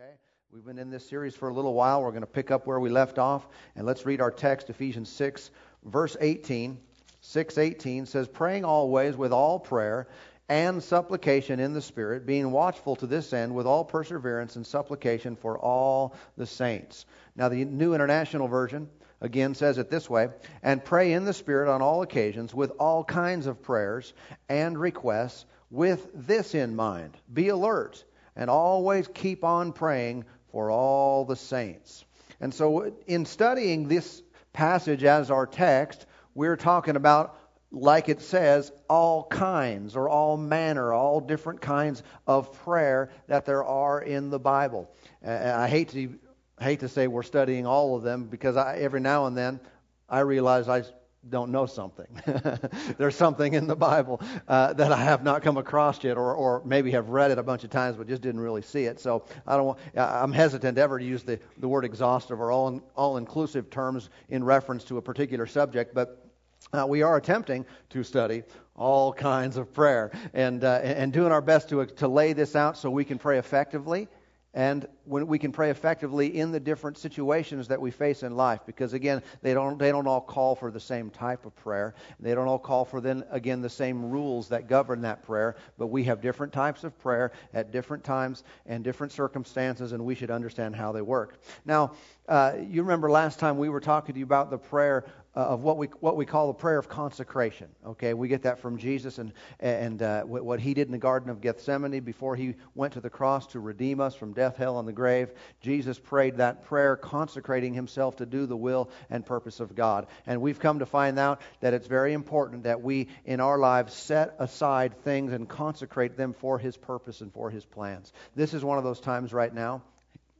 Okay? We've been in this series for a little while. We're going to pick up where we left off, and let's read our text, Ephesians 6, verse 18. 6:18 says, "Praying always with all prayer and supplication in the Spirit, being watchful to this end with all perseverance and supplication for all the saints." Now, the New International Version again says it this way and pray in the Spirit on all occasions with all kinds of prayers and requests with this in mind be alert and always keep on praying for all the saints. And so, in studying this passage as our text, we're talking about, like it says, all kinds or all manner, all different kinds of prayer that there are in the Bible. I hate to hate to say we're studying all of them because I, every now and then I realize I don't know something. There's something in the Bible uh, that I have not come across yet, or, or maybe have read it a bunch of times but just didn't really see it. So I don't. Want, I'm hesitant ever to use the, the word exhaustive or all all inclusive terms in reference to a particular subject, but. Uh, we are attempting to study all kinds of prayer and uh, and doing our best to to lay this out so we can pray effectively and when we can pray effectively in the different situations that we face in life because again they don't they don't all call for the same type of prayer. They don't all call for then again the same rules that govern that prayer but we have different types of prayer at different times and different circumstances and we should understand how they work. Now uh, you remember last time we were talking to you about the prayer uh, of what we what we call the prayer of consecration. Okay, we get that from Jesus and and uh, what he did in the Garden of Gethsemane before he went to the cross to redeem us from death, hell, and the grave. Jesus prayed that prayer, consecrating himself to do the will and purpose of God. And we've come to find out that it's very important that we in our lives set aside things and consecrate them for His purpose and for His plans. This is one of those times right now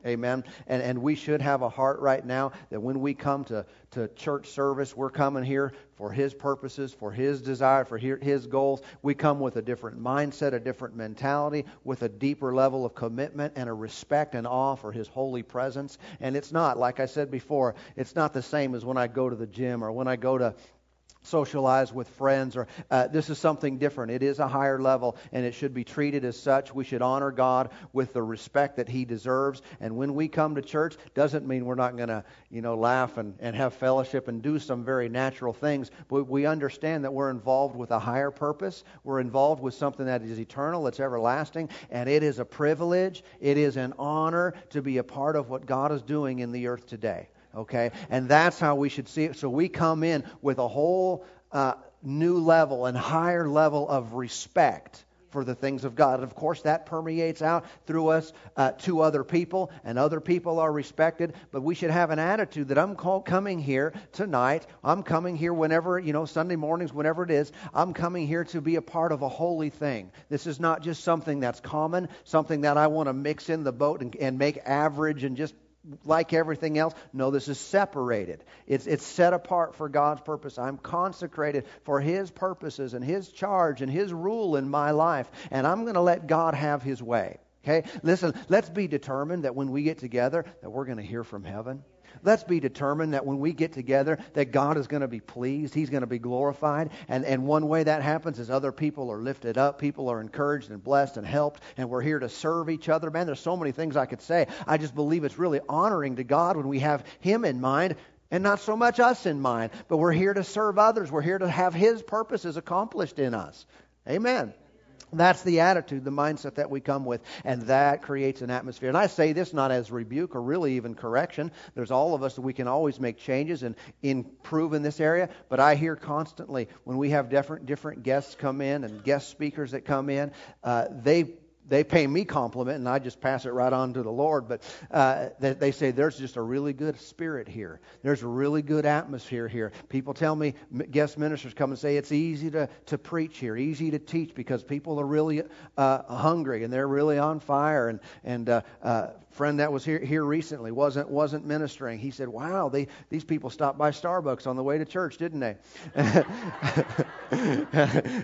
Amen. And, and we should have a heart right now that when we come to, to church service, we're coming here for His purposes, for His desire, for His goals. We come with a different mindset, a different mentality, with a deeper level of commitment and a respect and awe for His holy presence. And it's not, like I said before, it's not the same as when I go to the gym or when I go to socialize with friends or uh, this is something different. It is a higher level and it should be treated as such. We should honor god with the respect that he deserves. And when we come to church doesn't mean we're not going to you know laugh and, and have fellowship and do some very natural things. But we understand that we're involved with a higher purpose. We're involved with something that is eternal it's everlasting and it is a privilege. It is an honor to be a part of what god is doing in the earth today Okay? And that's how we should see it. So we come in with a whole uh, new level and higher level of respect for the things of God. And of course, that permeates out through us uh, to other people, and other people are respected. But we should have an attitude that I'm call, coming here tonight. I'm coming here whenever, you know, Sunday mornings, whenever it is. I'm coming here to be a part of a holy thing. This is not just something that's common, something that I want to mix in the boat and, and make average and just like everything else. No, this is separated. It's, it's set apart for God's purpose. I'm consecrated for His purposes and His charge and His rule in my life. And I'm going to let God have His way. Okay? Listen, let's be determined that when we get together, that we're going to hear from heaven. Let's be determined that when we get together, that God is going to be pleased. He's going to be glorified. And, and one way that happens is other people are lifted up. People are encouraged and blessed and helped. And we're here to serve each other. Man, there's so many things I could say. I just believe it's really honoring to God when we have Him in mind and not so much us in mind. But we're here to serve others. We're here to have His purposes accomplished in us. Amen. That's the attitude, the mindset that we come with, and that creates an atmosphere. And I say this not as rebuke or really even correction. There's all of us that we can always make changes and improve in this area. But I hear constantly when we have different different guests come in and guest speakers that come in, uh, they they pay me compliment and I just pass it right on to the Lord. But uh, they, they say there's just a really good spirit here. There's a really good atmosphere here. People tell me, guest ministers come and say it's easy to, to preach here, easy to teach because people are really uh, hungry and they're really on fire. And, and uh, uh, friend that was here, here recently wasn't, wasn't ministering. He said, wow, they, these people stopped by Starbucks on the way to church, didn't they?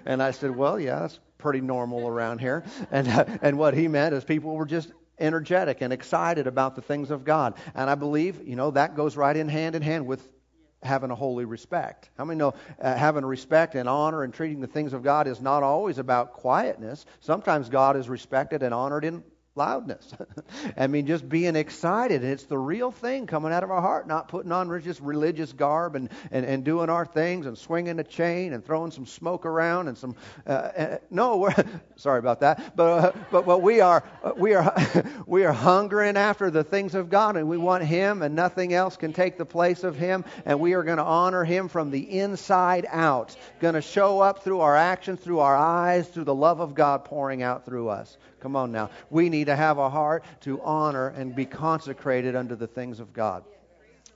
and I said, well, yeah, that's pretty normal around here. And, uh, and what he meant is people were just energetic and excited about the things of God. And I believe, you know, that goes right in hand in hand with having a holy respect. How many know uh, having respect and honor and treating the things of God is not always about quietness? Sometimes God is respected and honored in loudness. I mean, just being excited. It's the real thing coming out of our heart, not putting on just religious garb and, and, and doing our things and swinging a chain and throwing some smoke around and some. Uh, uh, no, we're, sorry about that. But, uh, but, but we are, we, are, we are hungering after the things of God and we want Him and nothing else can take the place of Him. And we are going to honor Him from the inside out. Going to show up through our actions, through our eyes, through the love of God pouring out through us. Come on now. We need to have a heart to honor and be consecrated unto the things of God.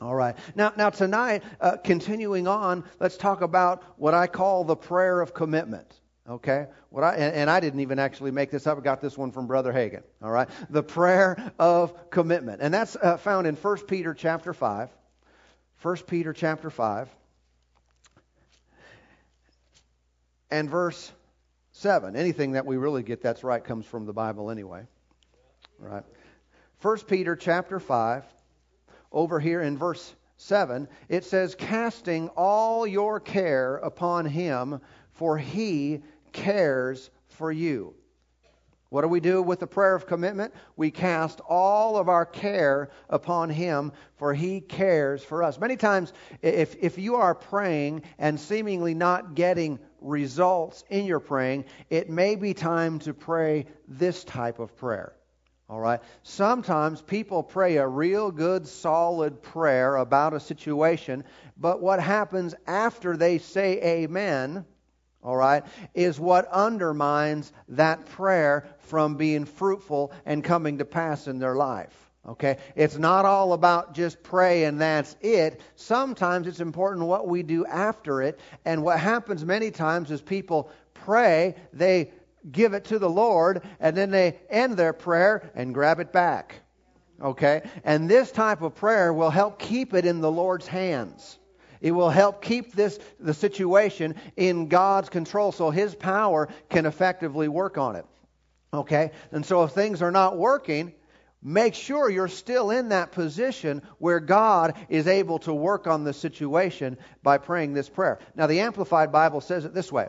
All right. Now, now tonight, uh, continuing on, let's talk about what I call the prayer of commitment. Okay? What I, and, and, I didn't even actually make this up. I got this one from Brother Hagin. All right? The prayer of commitment. And that's uh, found in 1 Peter chapter 5. 1 Peter chapter 5. And verse 7. Anything that we really get that's right comes from the Bible anyway. Right? 1 Peter chapter 5, over here in verse 7, it says, Casting all your care upon him, for he cares for you. What do we do with the prayer of commitment? We cast all of our care upon Him, for He cares for us. Many times, if, if you are praying and seemingly not getting results in your praying, it may be time to pray this type of prayer. All right? Sometimes people pray a real good, solid prayer about a situation, but what happens after they say amen all right, is what undermines that prayer from being fruitful and coming to pass in their life. Okay? It's not all about just pray and that's it. Sometimes it's important what we do after it. And what happens many times is people pray, they give it to the Lord, and then they end their prayer and grab it back. Okay? And this type of prayer will help keep it in the Lord's hands. It will help keep this the situation in God's control so his power can effectively work on it. Okay? And so if things are not working, make sure you're still in that position where God is able to work on the situation by praying this prayer. Now the amplified Bible says it this way: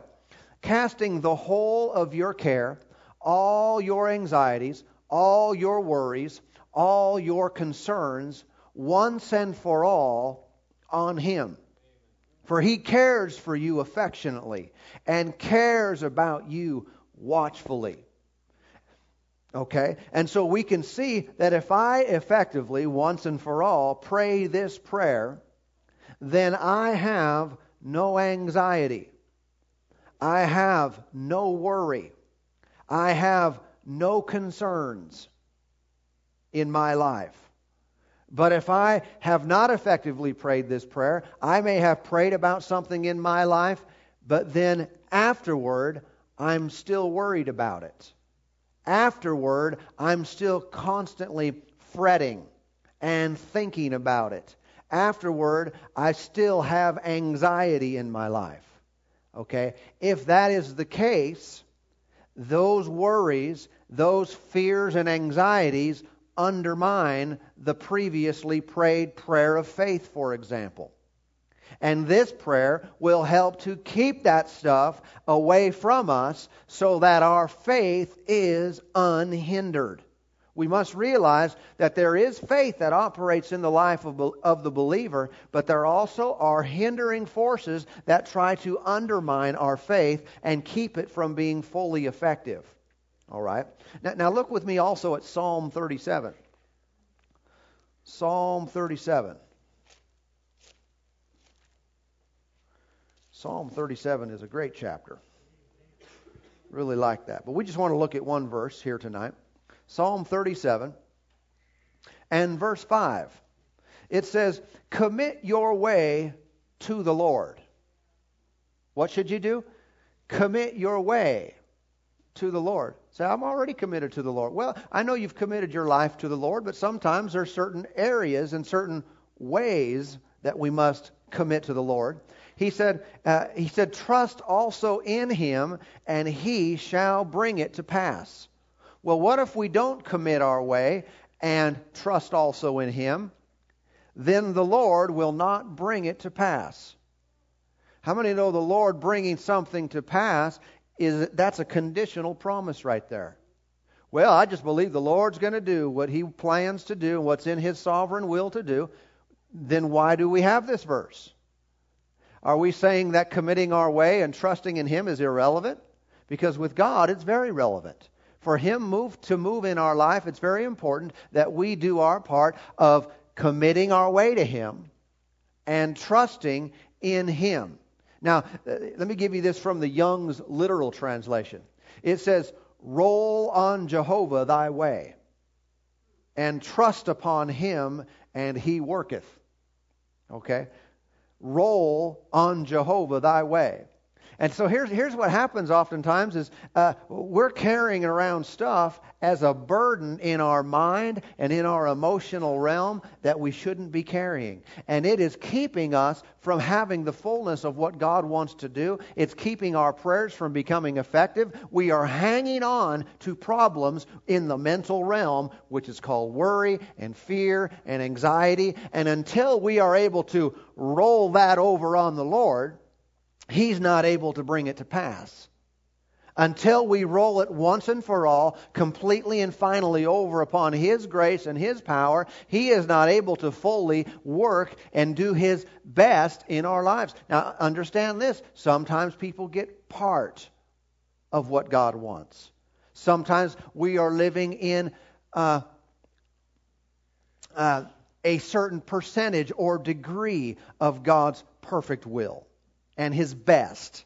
casting the whole of your care, all your anxieties, all your worries, all your concerns once and for all on him for he cares for you affectionately and cares about you watchfully. Okay? And so we can see that if I effectively, once and for all, pray this prayer, then I have no anxiety. I have no worry. I have no concerns in my life. But if I have not effectively prayed this prayer, I may have prayed about something in my life, but then afterward, I'm still worried about it. Afterward, I'm still constantly fretting and thinking about it. Afterward, I still have anxiety in my life. Okay? If that is the case, those worries, those fears and anxieties undermine the previously prayed prayer of faith, for example. And this prayer will help to keep that stuff away from us so that our faith is unhindered. We must realize that there is faith that operates in the life of, of the believer, but there also are hindering forces that try to undermine our faith and keep it from being fully effective. All right? Now, now look with me also at Psalm 37. Psalm 37. Psalm 37 is a great chapter. Really like that. But we just want to look at one verse here tonight. Psalm 37 and verse 5. It says, Commit your way to the Lord. What should you do? Commit your way to the Lord. Say, I'm already committed to the Lord. Well, I know you've committed your life to the Lord, but sometimes there are certain areas and certain ways that we must commit to the Lord. He said, uh, he said, trust also in him, and he shall bring it to pass. Well, what if we don't commit our way and trust also in him? Then the Lord will not bring it to pass. How many know the Lord bringing something to pass is that's a conditional promise right there. Well, I just believe the Lord's going to do what He plans to do and what's in His sovereign will to do. Then why do we have this verse? Are we saying that committing our way and trusting in Him is irrelevant? Because with God, it's very relevant. For Him move, to move in our life, it's very important that we do our part of committing our way to Him and trusting in Him. Now, uh, let me give you this from the Young's literal translation. It says, Roll on Jehovah thy way, and trust upon him, and he worketh. Okay? Roll on Jehovah thy way. And so here's, here's what happens oftentimes is uh, we're carrying around stuff as a burden in our mind and in our emotional realm that we shouldn't be carrying. And it is keeping us from having the fullness of what God wants to do. It's keeping our prayers from becoming effective. We are hanging on to problems in the mental realm, which is called worry and fear and anxiety. And until we are able to roll that over on the Lord, He's not able to bring it to pass. Until we roll it once and for all, completely and finally over upon His grace and His power, He is not able to fully work and do His best in our lives. Now, understand this sometimes people get part of what God wants. Sometimes we are living in uh, uh, a certain percentage or degree of God's perfect will and his best.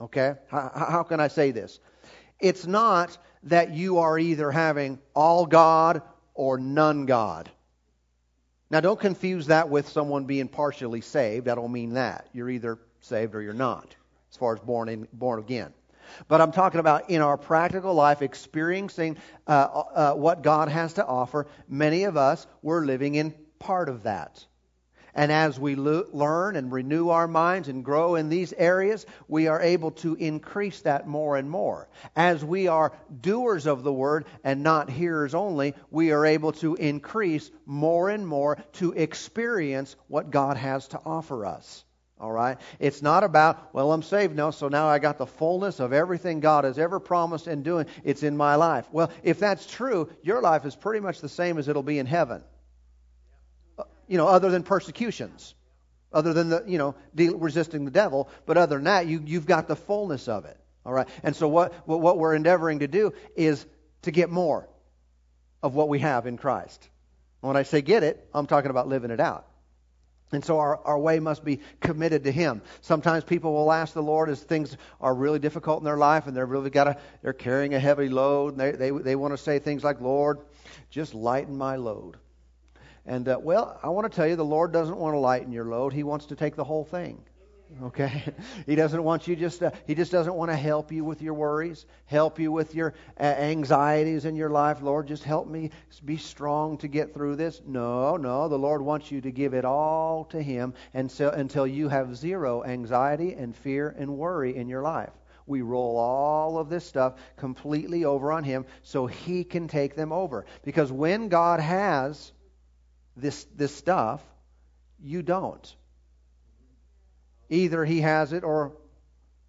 Okay? How, how, can I say this? It's not that you are either having all God or none God. Now, don't confuse that with someone being partially saved. I don't mean that. You're either saved or you're not, as far as born, in, born again. But I'm talking about in our practical life, experiencing uh, uh, what God has to offer. Many of us, we're living in part of that. And as we lo- learn and renew our minds and grow in these areas, we are able to increase that more and more. As we are doers of the word and not hearers only, we are able to increase more and more to experience what God has to offer us. All right? It's not about, well, I'm saved now, so now I got the fullness of everything God has ever promised and doing. It's in my life. Well, if that's true, your life is pretty much the same as it'll be in heaven you know, other than persecutions, other than the, you know, deal, resisting the devil. But other than that, you, you've got the fullness of it. All right. And so what, what we're endeavoring to do is to get more of what we have in Christ. When I say get it, I'm talking about living it out. And so our, our way must be committed to Him. Sometimes people will ask the Lord as things are really difficult in their life and they're really got a, they're carrying a heavy load and they, they, they want to say things like, Lord, just lighten my load. And, uh, well, I want to tell you, the Lord doesn't want to lighten your load. He wants to take the whole thing. Okay? He doesn't want you just, uh, he just doesn't want to help you with your worries, help you with your uh, anxieties in your life. Lord, just help me be strong to get through this. No, no. The Lord wants you to give it all to Him and so, until you have zero anxiety and fear and worry in your life. We roll all of this stuff completely over on Him so He can take them over. Because when God has this, this stuff, you don't. Either he has it or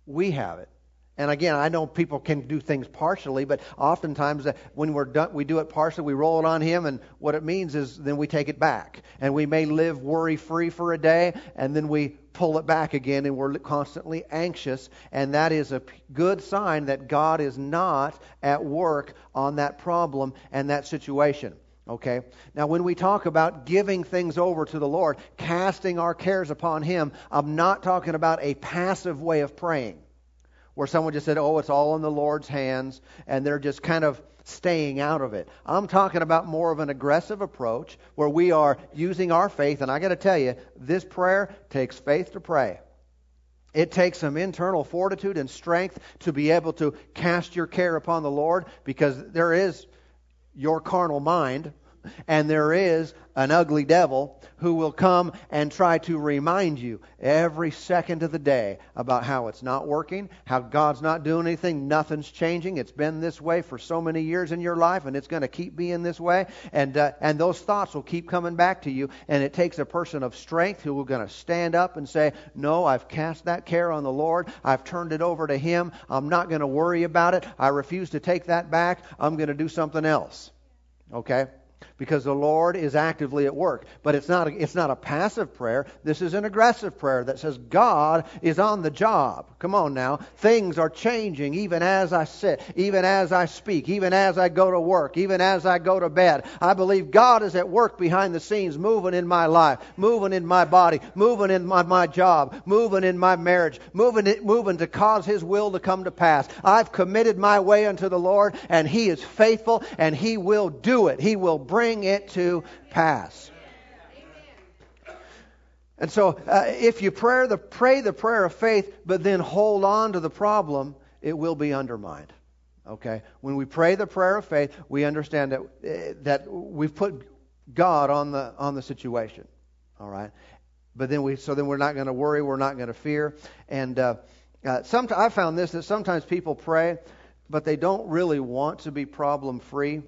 we have it. And again, I know people can do things partially, but oftentimes uh, when we're done, we do it partially, we roll it on him, and what it means is then we take it back. And we may live worry free for a day, and then we pull it back again, and we're constantly anxious. And that is a good sign that God is not at work on that problem and that situation. Okay? Now, when we talk about giving things over to the Lord, casting our cares upon Him, I'm not talking about a passive way of praying where someone just said, oh, it's all in the Lord's hands, and they're just kind of staying out of it. I'm talking about more of an aggressive approach where we are using our faith, and I got to tell you, this prayer takes faith to pray. It takes some internal fortitude and strength to be able to cast your care upon the Lord because there is your carnal mind And there is an ugly devil who will come and try to remind you every second of the day about how it's not working, how God's not doing anything, nothing's changing. It's been this way for so many years in your life, and it's going to keep being this way. And uh, and those thoughts will keep coming back to you. And it takes a person of strength who will going to stand up and say, "No, I've cast that care on the Lord. I've turned it over to Him. I'm not going to worry about it. I refuse to take that back. I'm going to do something else." Okay because the Lord is actively at work. But it's not a, it's not a passive prayer. This is an aggressive prayer that says God is on the job. Come on now. Things are changing even as I sit, even as I speak, even as I go to work, even as I go to bed. I believe God is at work behind the scenes, moving in my life, moving in my body, moving in my, my job, moving in my marriage, moving it, moving to cause His will to come to pass. I've committed my way unto the Lord, and He is faithful, and He will do it. He will bring bring it to pass. And so, uh, if you pray the, pray the prayer of faith, but then hold on to the problem, it will be undermined. Okay? When we pray the prayer of faith, we understand that, uh, that we've put God on the, on the situation. All right? But then we, so then we're not going to worry, we're not going to fear. And uh, uh, some, I found this that sometimes people pray, but they don't really want to be problem free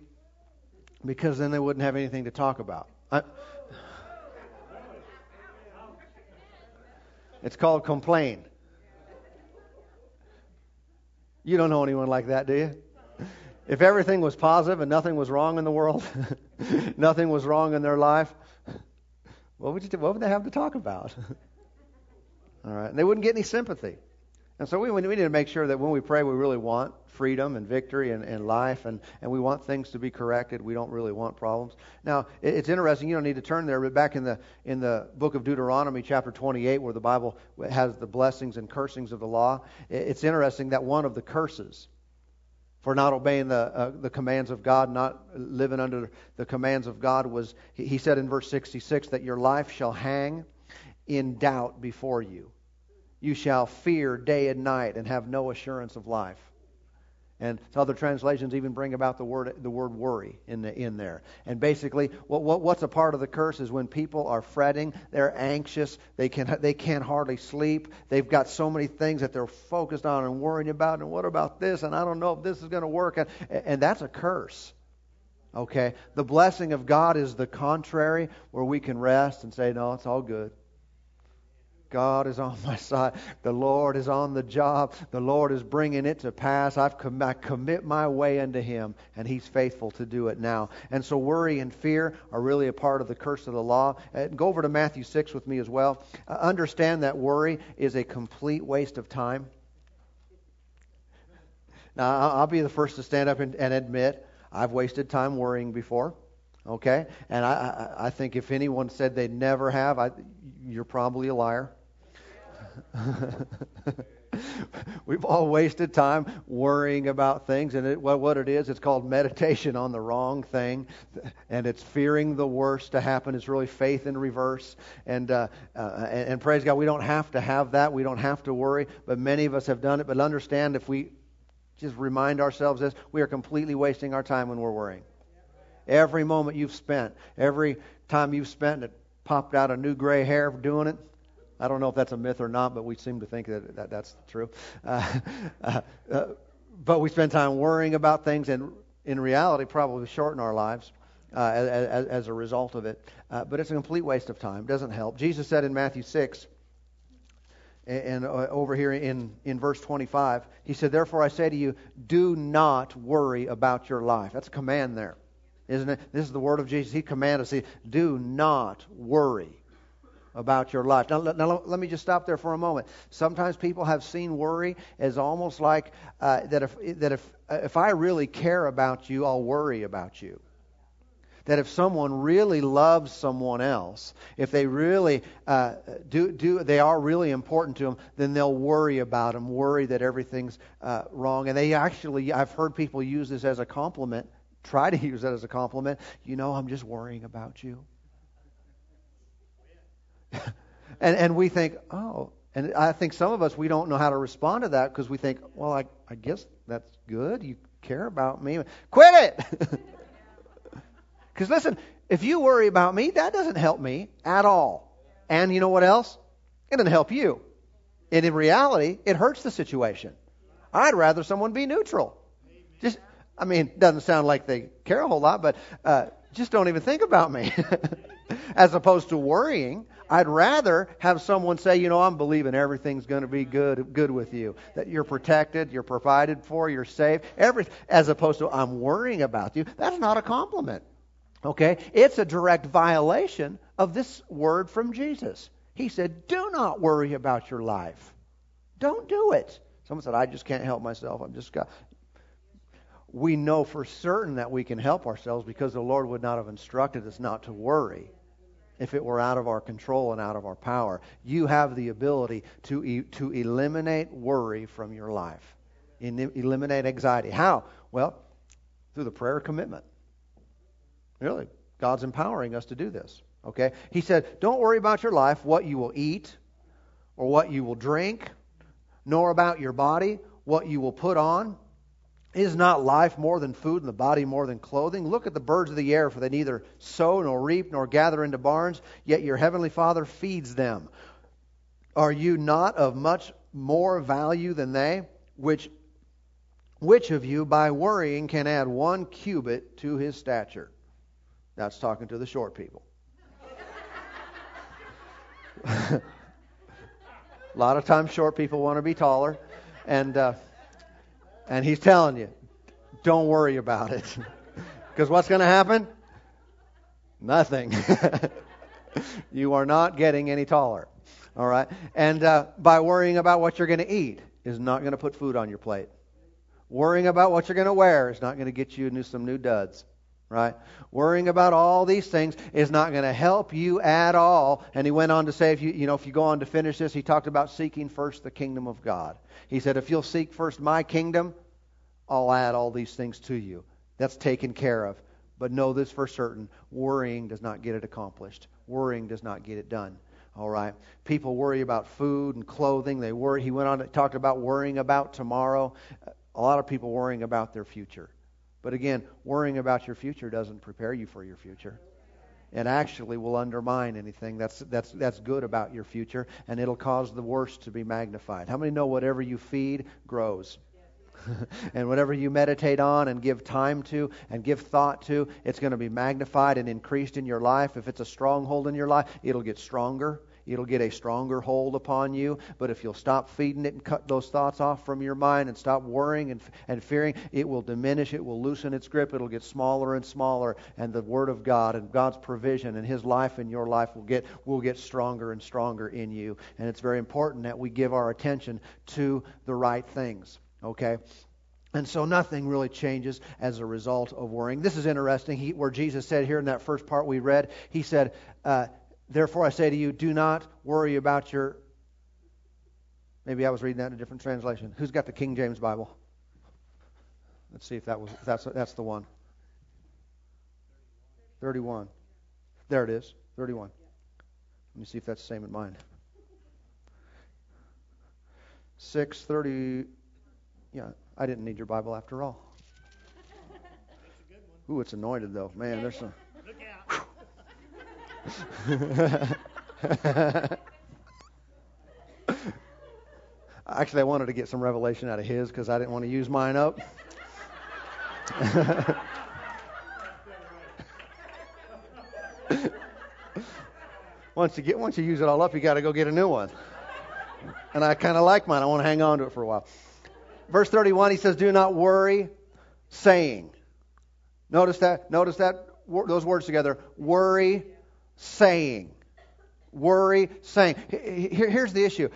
because then they wouldn't have anything to talk about. I, it's called complain. You don't know anyone like that, do you? If everything was positive and nothing was wrong in the world, nothing was wrong in their life, what would, you, what would they have to talk about? All right. And they wouldn't get any sympathy. And so we, we need to make sure that when we pray, we really want freedom and victory and, and life, and, and we want things to be corrected. We don't really want problems. Now, it, it's interesting. You don't need to turn there, but back in the in the book of Deuteronomy, chapter 28, where the Bible has the blessings and cursings of the law, it, it's interesting that one of the curses for not obeying the uh, the commands of God, not living under the commands of God, was he, he said in verse 66 that your life shall hang in doubt before you you shall fear day and night and have no assurance of life. And other translations even bring about the word the word worry in the, in there. And basically, what, what what's a part of the curse is when people are fretting, they're anxious, they can they can't hardly sleep. They've got so many things that they're focused on and worrying about. And what about this? And I don't know if this is going to work. And, and that's a curse. Okay, the blessing of God is the contrary, where we can rest and say, no, it's all good. God is on my side. The Lord is on the job. The Lord is bringing it to pass. I've com- I commit my way unto Him, and He's faithful to do it now. And so worry and fear are really a part of the curse of the law. Uh, go over to Matthew 6 with me as well. Uh, understand that worry is a complete waste of time. Now, I'll be the first to stand up and, and admit I've wasted time worrying before. Okay? And I, I, I think if anyone said they never have, I, you're probably a liar. We've all wasted time worrying about things, and it, well, what it is, it's called meditation on the wrong thing, and it's fearing the worst to happen. It's really faith in reverse, and, uh, uh, and and praise God, we don't have to have that. We don't have to worry, but many of us have done it. But understand, if we just remind ourselves this, we are completely wasting our time when we're worrying. Every moment you've spent, every time you've spent, it popped out a new gray hair doing it. I don't know if that's a myth or not, but we seem to think that, that that's true. Uh, uh, uh, but we spend time worrying about things, and in reality, probably shorten our lives uh, as, as, a result of it. Uh, but it's a complete waste of time. It doesn't help. Jesus said in Matthew 6, and uh, over here in, in verse 25, he said, Therefore I say to you, do not worry about your life. That's a command there, isn't it? This is the word of Jesus. He commanded us, do not worry about your life. Now, now, let me just stop there for a moment. Sometimes people have seen worry as almost like uh, that if that if if I really care about you, I'll worry about you. That if someone really loves someone else, if they really uh, do do they are really important to them, then they'll worry about them, worry that everything's uh, wrong. And they actually, I've heard people use this as a compliment. Try to use that as a compliment. You know, I'm just worrying about you. and, and we think, oh, and I think some of us, we don't know how to respond to that because we think, well, I, I guess that's good. You care about me. Quit it! Because listen, if you worry about me, that doesn't help me at all. And you know what else? It doesn't help you. And in reality, it hurts the situation. I'd rather someone be neutral. Just, I mean, it doesn't sound like they care a whole lot, but uh, just don't even think about me. As opposed to worrying, I'd rather have someone say, you know, I'm believing everything's going to be good, good with you, that you're protected, you're provided for, you're safe, every, as opposed to I'm worrying about you. That's not a compliment. Okay? It's a direct violation of this word from Jesus. He said, do not worry about your life. Don't do it. Someone said, I just can't help myself. I'm just got. We know for certain that we can help ourselves because the Lord would not have instructed us not to worry if it were out of our control and out of our power. You have the ability to, e- to eliminate worry from your life, In- eliminate anxiety. How? Well, through the prayer commitment. Really, God's empowering us to do this. Okay? He said, Don't worry about your life, what you will eat, or what you will drink, nor about your body, what you will put on. Is not life more than food and the body more than clothing? Look at the birds of the air, for they neither sow nor reap nor gather into barns, yet your heavenly Father feeds them. Are you not of much more value than they? Which, which of you, by worrying, can add one cubit to his stature? That's talking to the short people. a lot of times, short people want to be taller, and uh, and he's telling you, don't worry about it. Because what's going to happen? Nothing. you are not getting any taller. All right? And uh, by worrying about what you're going to eat is not going to put food on your plate. Worrying about what you're going to wear is not going to get you into some new duds. Right? Worrying about all these things is not going to help you at all. And he went on to say, if you, you know, if you go on to finish this, he talked about seeking first the kingdom of God. He said, if you'll seek first my kingdom, I'll add all these things to you. That's taken care of. But know this for certain worrying does not get it accomplished, worrying does not get it done. All right. People worry about food and clothing. They worry. He went on to talk about worrying about tomorrow. A lot of people worrying about their future. But again, worrying about your future doesn't prepare you for your future. It actually will undermine anything that's that's that's good about your future, and it'll cause the worst to be magnified. How many know whatever you feed grows? and whatever you meditate on and give time to and give thought to, it's going to be magnified and increased in your life. If it's a stronghold in your life, it'll get stronger. It'll get a stronger hold upon you. But if you'll stop feeding it and cut those thoughts off from your mind and stop worrying and, and fearing, it will diminish. It will loosen its grip. It'll get smaller and smaller. And the Word of God and God's provision and His life in your life will get, will get stronger and stronger in you. And it's very important that we give our attention to the right things. Okay? And so nothing really changes as a result of worrying. This is interesting. He, where Jesus said here in that first part we read, he said, uh, Therefore I say to you, do not worry about your. Maybe I was reading that in a different translation. Who's got the King James Bible? Let's see if that was if that's that's the one. 31. There it is. 31. Let me see if that's the same in mine. 630 yeah, I didn't need your Bible after all. Ooh, it's anointed though. Man, there's some. Actually, I wanted to get some revelation out of his because I didn't want to use mine up. once you get once you use it all up, you got to go get a new one. And I kind of like mine. I want to hang on to it for a while. Verse 31, he says, "Do not worry, saying." Notice that. Notice that those words together. Worry, saying. Worry, saying. here's the issue.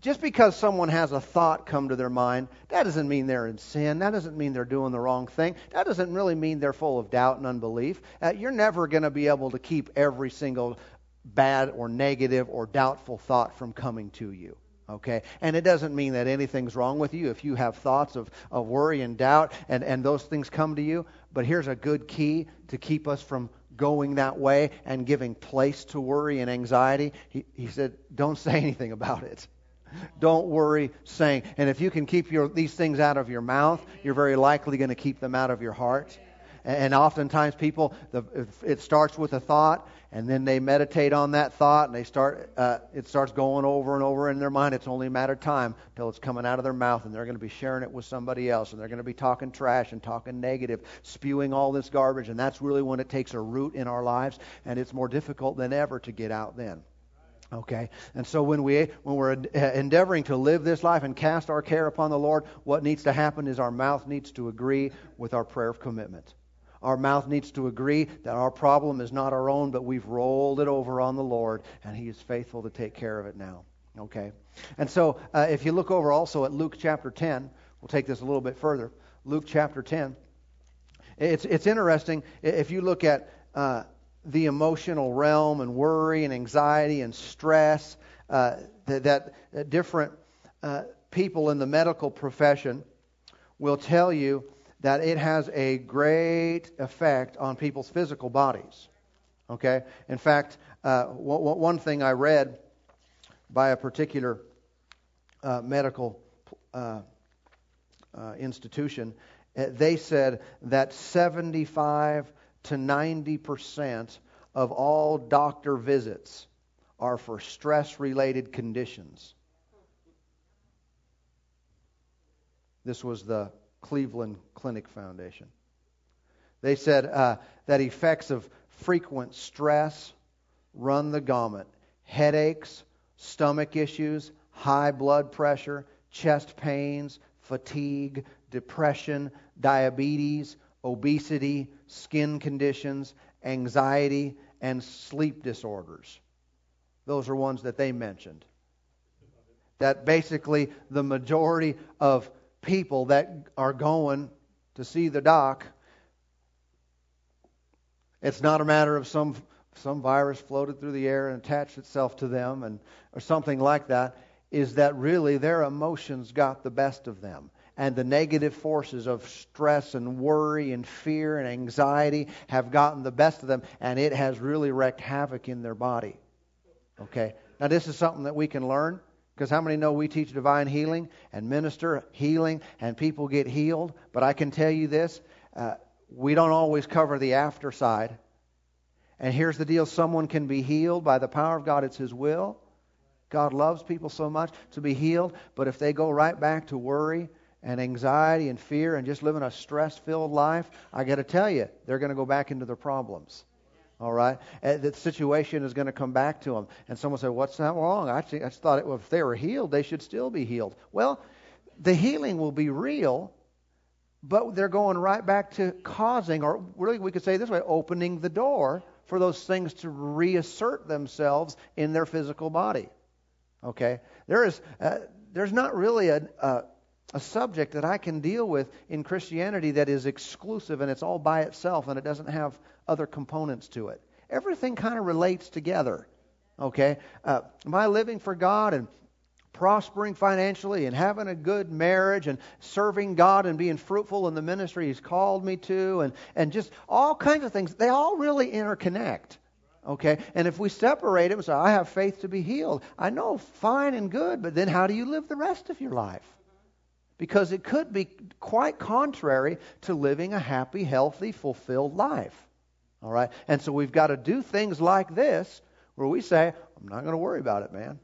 Just because someone has a thought come to their mind, that doesn't mean they're in sin. That doesn't mean they're doing the wrong thing. That doesn't really mean they're full of doubt and unbelief. Uh, you're never going to be able to keep every single bad or negative or doubtful thought from coming to you. Okay? And it doesn't mean that anything's wrong with you if you have thoughts of, of worry and doubt and, and those things come to you. But here's a good key to keep us from going that way and giving place to worry and anxiety. He, he said, don't say anything about it. Don't worry saying. And if you can keep your, these things out of your mouth, you're very likely going to keep them out of your heart. And oftentimes people, it starts with a thought, and then they meditate on that thought, and they start, uh, it starts going over and over in their mind. It's only a matter of time until it's coming out of their mouth, and they're going to be sharing it with somebody else, and they're going to be talking trash and talking negative, spewing all this garbage, and that's really when it takes a root in our lives, and it's more difficult than ever to get out then. Okay, and so when we when we're endeavoring to live this life and cast our care upon the Lord, what needs to happen is our mouth needs to agree with our prayer of commitment. Our mouth needs to agree that our problem is not our own, but we've rolled it over on the Lord, and He is faithful to take care of it now. Okay, and so uh, if you look over also at Luke chapter 10, we'll take this a little bit further. Luke chapter 10. It's it's interesting if you look at. Uh, the emotional realm and worry and anxiety and stress uh, that, that, different uh, people in the medical profession will tell you that it has a great effect on people's physical bodies. Okay? In fact, uh, one thing I read by a particular uh, medical uh, uh, institution, they said that 75 to 90% of all doctor visits are for stress related conditions. This was the Cleveland Clinic Foundation. They said uh, that effects of frequent stress run the gamut headaches, stomach issues, high blood pressure, chest pains, fatigue, depression, diabetes, obesity, skin conditions, anxiety, and sleep disorders. Those are ones that they mentioned. That basically the majority of people that are going to see the doc, it's not a matter of some some virus floated through the air and attached itself to them and or something like that is that really their emotions got the best of them and the negative forces of stress and worry and fear and anxiety have gotten the best of them, and it has really wreaked havoc in their body. Okay? Now, this is something that we can learn. Because how many know we teach divine healing and minister healing and people get healed? But I can tell you this uh, we don't always cover the after side. And here's the deal someone can be healed by the power of God, it's His will. God loves people so much to be healed. But if they go right back to worry and anxiety and fear and just living a stress filled life, I got to tell you, they're going to go back into their problems. All right? And the situation is going to come back to them. And someone said, What's that wrong? I, I just thought it, well, if they were healed, they should still be healed. Well, the healing will be real, but they're going right back to causing, or really we could say this way, opening the door for those things to reassert themselves in their physical body. Okay? There is, uh, there's not really a, a a subject that I can deal with in Christianity that is exclusive and it's all by itself and it doesn't have other components to it. Everything kind of relates together. Okay? Uh, my living for God and prospering financially and having a good marriage and serving God and being fruitful in the ministry He's called me to and, and just all kinds of things, they all really interconnect. Okay? And if we separate and say, I have faith to be healed, I know, fine and good, but then how do you live the rest of your life? Because it could be quite contrary to living a happy, healthy, fulfilled life. All right? And so we've got to do things like this where we say, I'm not going to worry about it, man.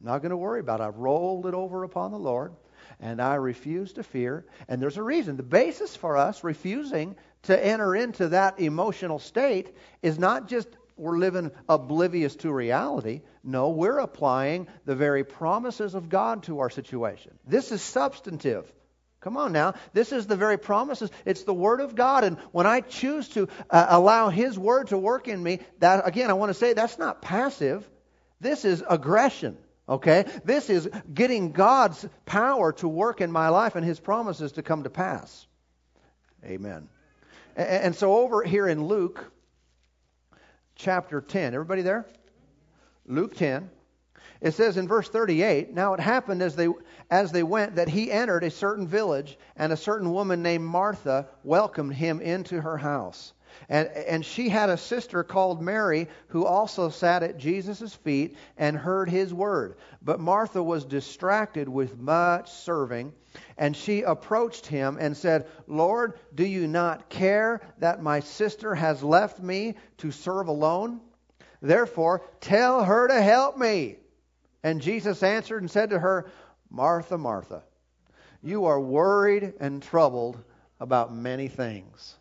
I'm not going to worry about it. I've rolled it over upon the Lord and I refuse to fear. And there's a reason. The basis for us refusing to enter into that emotional state is not just we're living oblivious to reality. No, we're applying the very promises of God to our situation. This is substantive. Come on now. This is the very promises. It's the Word of God. And when I choose to uh, allow His Word to work in me, that, again, I want to say that's not passive. This is aggression. Okay? This is getting God's power to work in my life and His promises to come to pass. Amen. And so over here in Luke, chapter 10. Everybody there? Luke 10. It says in verse 38, Now it happened as they, as they went that he entered a certain village, and a certain woman named Martha welcomed him into her house. And, and she had a sister called Mary who also sat at Jesus' feet and heard his word. But Martha was distracted with much serving, and she approached him and said, Lord, do you not care that my sister has left me to serve alone? Therefore, tell her to help me. And Jesus answered and said to her, Martha, Martha, you are worried and troubled about many things.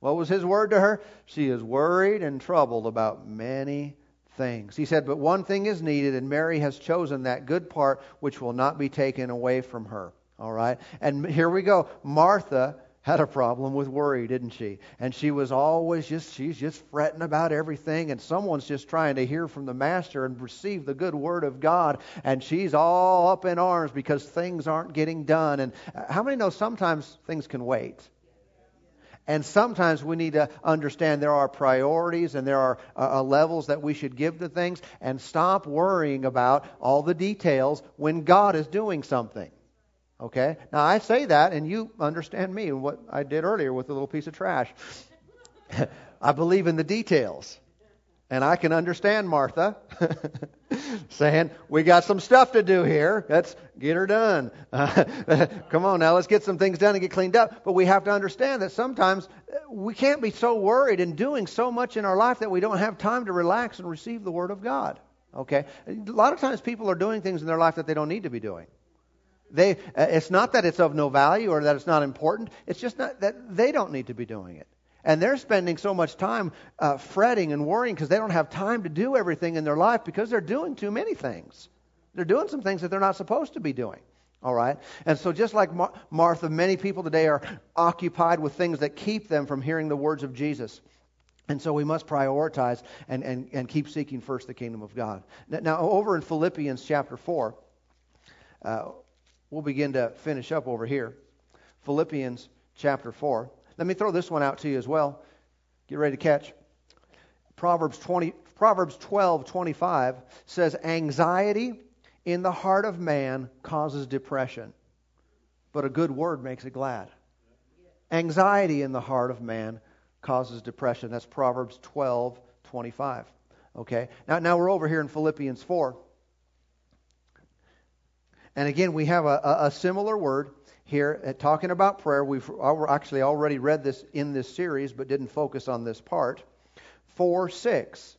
What was his word to her? She is worried and troubled about many things. He said, But one thing is needed, and Mary has chosen that good part which will not be taken away from her. All right? And here we go. Martha had a problem with worry, didn't she? And she was always just, she's just fretting about everything, and someone's just trying to hear from the Master and receive the good word of God, and she's all up in arms because things aren't getting done. And uh, how many know sometimes things can wait? And sometimes we need to understand there are priorities and there are uh, uh, levels that we should give to things and stop worrying about all the details when God is doing something. Okay? Now, I say that, and you understand me and what I did earlier with the little piece of trash. I believe in the details. And I can understand Martha saying, We got some stuff to do here. Let's get her done. Come on now, let's get some things done and get cleaned up. But we have to understand that sometimes uh, we can't be so worried and doing so much in our life that we don't have time to relax and receive the Word of God. Okay? A lot of times people are doing things in their life that they don't need to be doing. They, uh, it's not that it's of no value or that it's not important. It's just not that they don't need to be doing it. And they're spending so much time uh, fretting and worrying because they don't have time to do everything in their life because they're doing too many things. They're doing some things that they're not supposed to be doing. All right? And so, just like Mar- Martha, many people today are occupied with things that keep them from hearing the words of Jesus. And so we must prioritize and, and, and keep seeking first the kingdom of God. Now, over in Philippians chapter 4, uh, we'll begin to finish up over here. Philippians chapter 4. Let me throw this one out to you as well. Get ready to catch. Proverbs 20 Proverbs 12:25 says anxiety in the heart of man causes depression, but a good word makes it glad. Anxiety in the heart of man causes depression. That's Proverbs 12:25. Okay? Now now we're over here in Philippians 4. And again, we have a, a, a similar word here at talking about prayer. We've uh, actually already read this in this series, but didn't focus on this part. 4 6.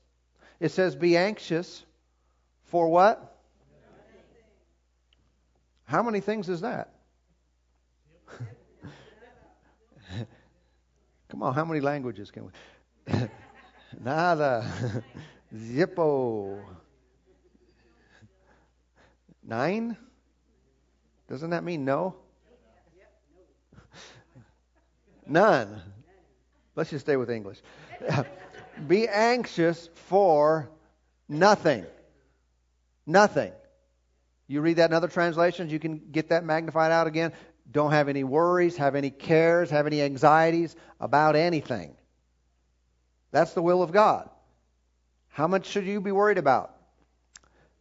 It says, Be anxious for what? How many things is that? Come on, how many languages can we? Nada. Zippo. Nein? Doesn't that mean no? None. Let's just stay with English. Be anxious for nothing. Nothing. You read that in other translations, you can get that magnified out again. Don't have any worries, have any cares, have any anxieties about anything. That's the will of God. How much should you be worried about?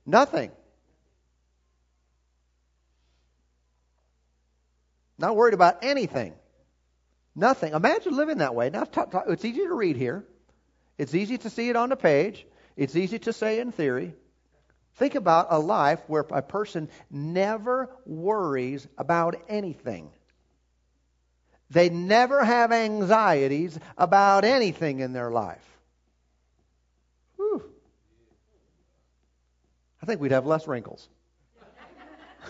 Nothing. Not worried about anything. Nothing. Imagine living that way. Now, it's easy to read here. It's easy to see it on the page. It's easy to say in theory. Think about a life where a person never worries about anything. They never have anxieties about anything in their life. Whew. I think we'd have less wrinkles.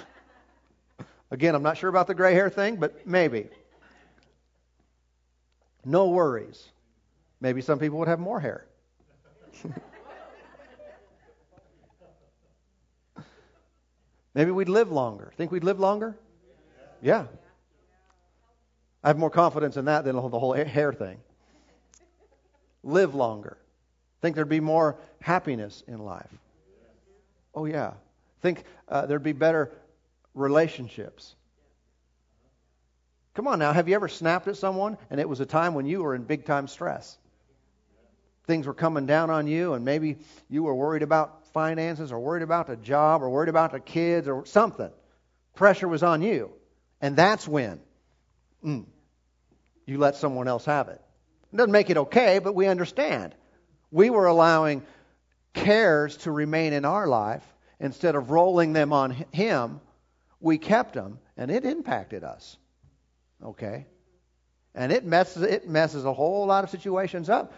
Again, I'm not sure about the gray hair thing, but maybe. No worries. Maybe some people would have more hair. Maybe we'd live longer. Think we'd live longer? Yeah. I have more confidence in that than the whole hair thing. Live longer. Think there'd be more happiness in life. Oh, yeah. Think uh, there'd be better relationships. Come on now, have you ever snapped at someone and it was a time when you were in big time stress? Things were coming down on you, and maybe you were worried about finances or worried about the job or worried about the kids or something. Pressure was on you. And that's when mm, you let someone else have it. It doesn't make it okay, but we understand. We were allowing cares to remain in our life instead of rolling them on Him. We kept them, and it impacted us. Okay? And it messes, it messes a whole lot of situations up.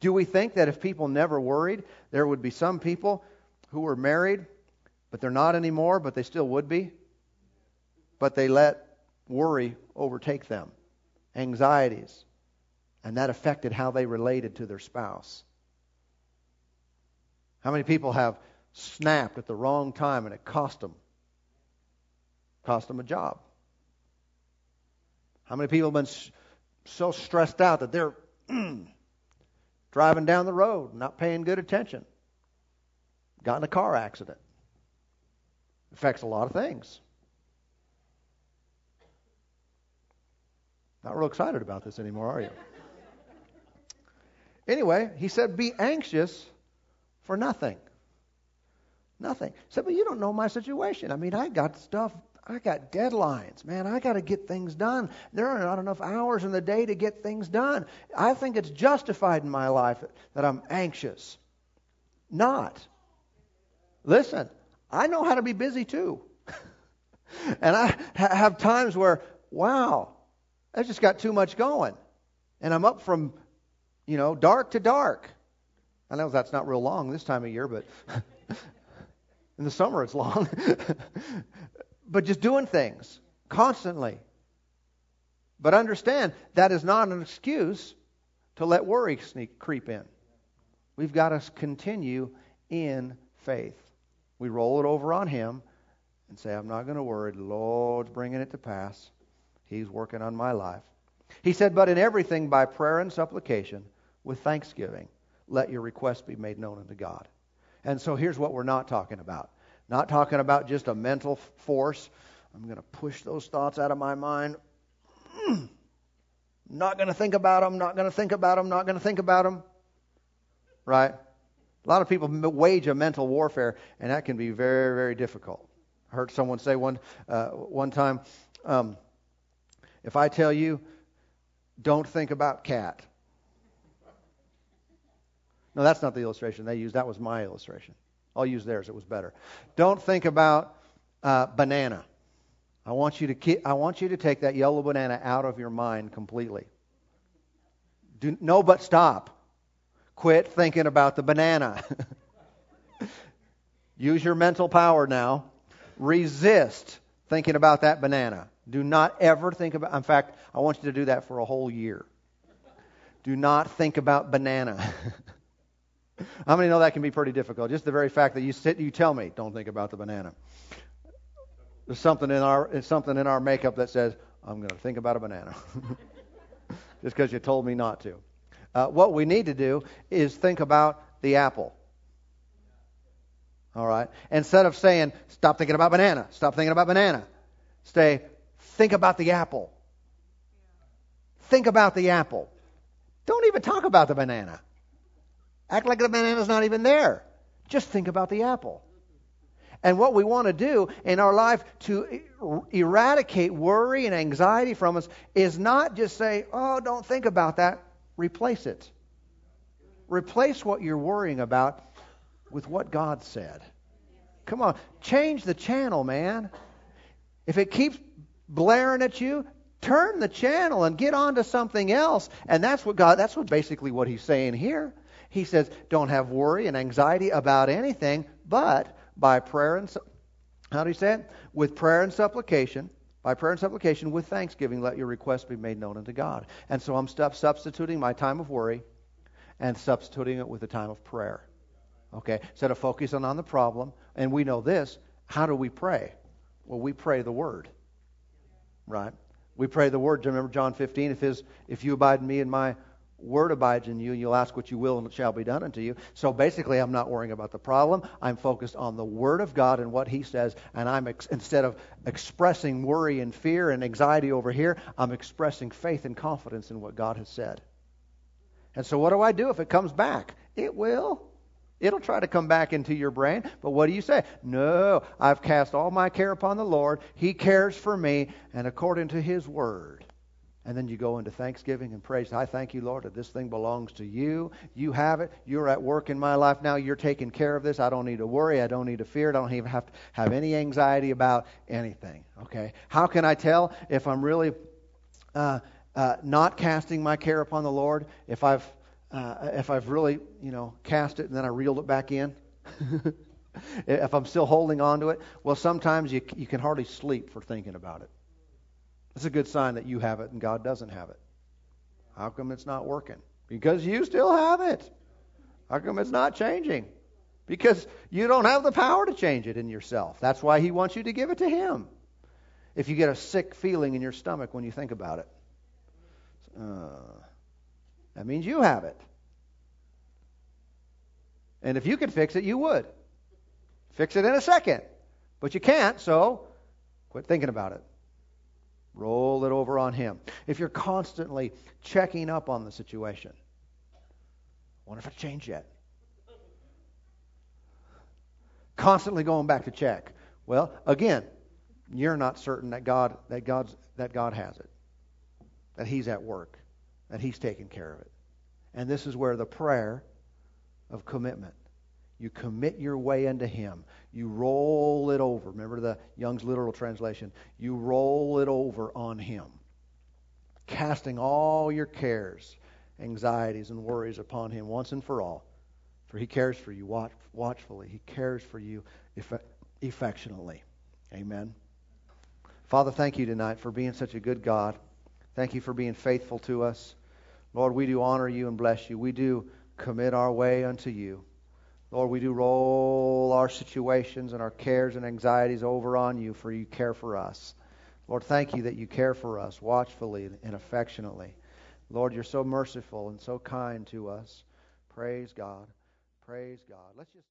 Do we think that if people never worried, there would be some people who were married, but they're not anymore, but they still would be? But they let worry overtake them, anxieties, and that affected how they related to their spouse. How many people have snapped at the wrong time and it cost them? Cost them a job. How many people have been so stressed out that they're driving down the road, not paying good attention? Got in a car accident. Affects a lot of things. Not real excited about this anymore, are you? anyway, he said, Be anxious for nothing. Nothing. He said, But you don't know my situation. I mean, I got stuff, I got deadlines. Man, I got to get things done. There are not enough hours in the day to get things done. I think it's justified in my life that I'm anxious. Not. Listen, I know how to be busy too. and I have times where, wow, I just got too much going. And I'm up from, you know, dark to dark. I know that's not real long this time of year, but in the summer it's long. but just doing things constantly. But understand that is not an excuse to let worry sneak creep in. We've got to continue in faith. We roll it over on Him and say, I'm not going to worry. The Lord's bringing it to pass. He's working on my life. He said, But in everything by prayer and supplication, with thanksgiving, let your requests be made known unto God. And so here's what we're not talking about. Not talking about just a mental force. I'm going to push those thoughts out of my mind. Not going to think about them, not going to think about them, not going to think about them. Right? A lot of people wage a mental warfare, and that can be very, very difficult. I heard someone say one, uh, one time, um, if I tell you, don't think about cat. No, that's not the illustration they used. That was my illustration. I'll use theirs. It was better. Don't think about uh, banana. I want you to keep, I want you to take that yellow banana out of your mind completely. Do, no, but stop. Quit thinking about the banana. Use your mental power now. Resist thinking about that banana. Do not ever think about, in fact, I want you to do that for a whole year. Do not think about banana. How many know that can be pretty difficult? Just the very fact that you sit, you tell me, don't think about the banana. There's something in our, something in our makeup that says, I'm going to think about a banana. Just because you told me not to. Uh, what we need to do is think about the apple. All right? Instead of saying, stop thinking about banana, stop thinking about banana, stay, Think about the apple. Think about the apple. Don't even talk about the banana. Act like the banana's not even there. Just think about the apple. And what we want to do in our life to eradicate worry and anxiety from us is not just say, oh, don't think about that. Replace it. Replace what you're worrying about with what God said. Come on, change the channel, man. If it keeps blaring at you, turn the channel and get on to something else. And that's what God, that's what basically what he's saying here. He says, don't have worry and anxiety about anything, but by prayer and, how do you say it? With prayer and supplication, by prayer and supplication, with thanksgiving, let your requests be made known unto God. And so I'm substituting my time of worry and substituting it with a time of prayer. Okay? Instead of focusing on the problem, and we know this, how do we pray? Well, we pray the Word right? We pray the word. Do you remember John 15? If, his, if you abide in me and my word abides in you, you'll ask what you will and it shall be done unto you. So basically, I'm not worrying about the problem. I'm focused on the word of God and what he says. And I'm ex- instead of expressing worry and fear and anxiety over here, I'm expressing faith and confidence in what God has said. And so, what do I do if it comes back? It will. It'll try to come back into your brain, but what do you say? No, I've cast all my care upon the Lord. He cares for me, and according to His word. And then you go into thanksgiving and praise. I thank you, Lord, that this thing belongs to you. You have it. You're at work in my life now. You're taking care of this. I don't need to worry. I don't need to fear. I don't even have to have any anxiety about anything. Okay? How can I tell if I'm really uh, uh, not casting my care upon the Lord? If I've uh, if I've really, you know, cast it and then I reeled it back in? if I'm still holding on to it? Well, sometimes you, you can hardly sleep for thinking about it. It's a good sign that you have it and God doesn't have it. How come it's not working? Because you still have it. How come it's not changing? Because you don't have the power to change it in yourself. That's why He wants you to give it to Him. If you get a sick feeling in your stomach when you think about it, uh, that means you have it. And if you could fix it, you would. Fix it in a second. But you can't, so quit thinking about it. Roll it over on Him. If you're constantly checking up on the situation, wonder if it's changed yet. Constantly going back to check. Well, again, you're not certain that God that God's that God has it. That He's at work. That He's taking care of it. And this is where the prayer of commitment. You commit your way unto Him. You roll it over. Remember the Young's literal translation. You roll it over on Him, casting all your cares, anxieties, and worries upon Him once and for all. For He cares for you watch, watchfully, He cares for you affectionately. Amen. Father, thank you tonight for being such a good God. Thank you for being faithful to us. Lord, we do honor you and bless you. We do commit our way unto you. Lord, we do roll our situations and our cares and anxieties over on you, for you care for us. Lord, thank you that you care for us watchfully and affectionately. Lord, you're so merciful and so kind to us. Praise God. Praise God. Let's just